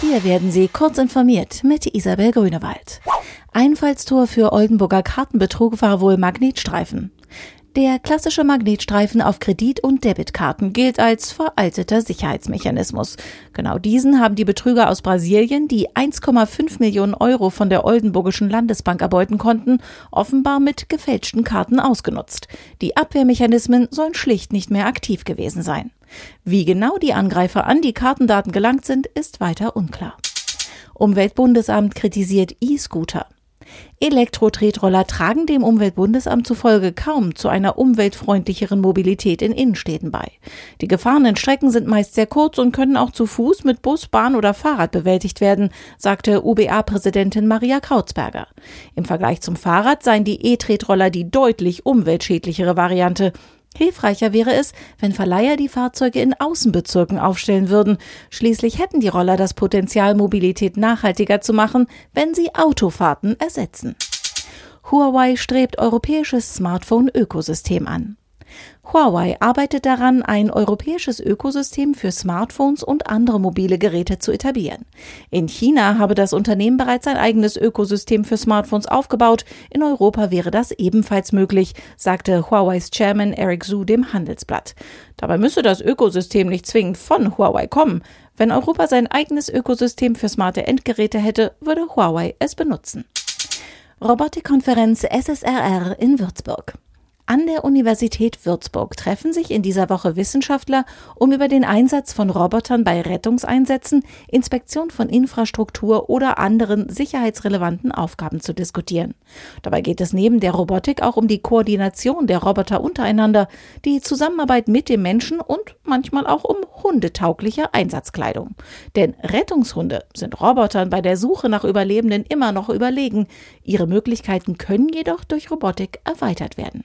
Hier werden Sie kurz informiert mit Isabel Grünewald. Einfallstor für Oldenburger Kartenbetrug war wohl Magnetstreifen. Der klassische Magnetstreifen auf Kredit- und Debitkarten gilt als veralteter Sicherheitsmechanismus. Genau diesen haben die Betrüger aus Brasilien, die 1,5 Millionen Euro von der Oldenburgischen Landesbank erbeuten konnten, offenbar mit gefälschten Karten ausgenutzt. Die Abwehrmechanismen sollen schlicht nicht mehr aktiv gewesen sein. Wie genau die Angreifer an die Kartendaten gelangt sind, ist weiter unklar. Umweltbundesamt kritisiert E-Scooter. Elektro-Tretroller tragen dem Umweltbundesamt zufolge kaum zu einer umweltfreundlicheren Mobilität in Innenstädten bei. Die gefahrenen Strecken sind meist sehr kurz und können auch zu Fuß mit Bus, Bahn oder Fahrrad bewältigt werden, sagte UBA-Präsidentin Maria Krautsberger. Im Vergleich zum Fahrrad seien die E-Tretroller die deutlich umweltschädlichere Variante. Hilfreicher wäre es, wenn Verleiher die Fahrzeuge in Außenbezirken aufstellen würden. Schließlich hätten die Roller das Potenzial, Mobilität nachhaltiger zu machen, wenn sie Autofahrten ersetzen. Huawei strebt europäisches Smartphone-Ökosystem an. Huawei arbeitet daran, ein europäisches Ökosystem für Smartphones und andere mobile Geräte zu etablieren. In China habe das Unternehmen bereits ein eigenes Ökosystem für Smartphones aufgebaut. In Europa wäre das ebenfalls möglich, sagte Huaweis Chairman Eric Zhu dem Handelsblatt. Dabei müsse das Ökosystem nicht zwingend von Huawei kommen. Wenn Europa sein eigenes Ökosystem für smarte Endgeräte hätte, würde Huawei es benutzen. Robotikkonferenz SSRR in Würzburg. An der Universität Würzburg treffen sich in dieser Woche Wissenschaftler, um über den Einsatz von Robotern bei Rettungseinsätzen, Inspektion von Infrastruktur oder anderen sicherheitsrelevanten Aufgaben zu diskutieren. Dabei geht es neben der Robotik auch um die Koordination der Roboter untereinander, die Zusammenarbeit mit dem Menschen und manchmal auch um hundetaugliche Einsatzkleidung. Denn Rettungshunde sind Robotern bei der Suche nach Überlebenden immer noch überlegen. Ihre Möglichkeiten können jedoch durch Robotik erweitert werden.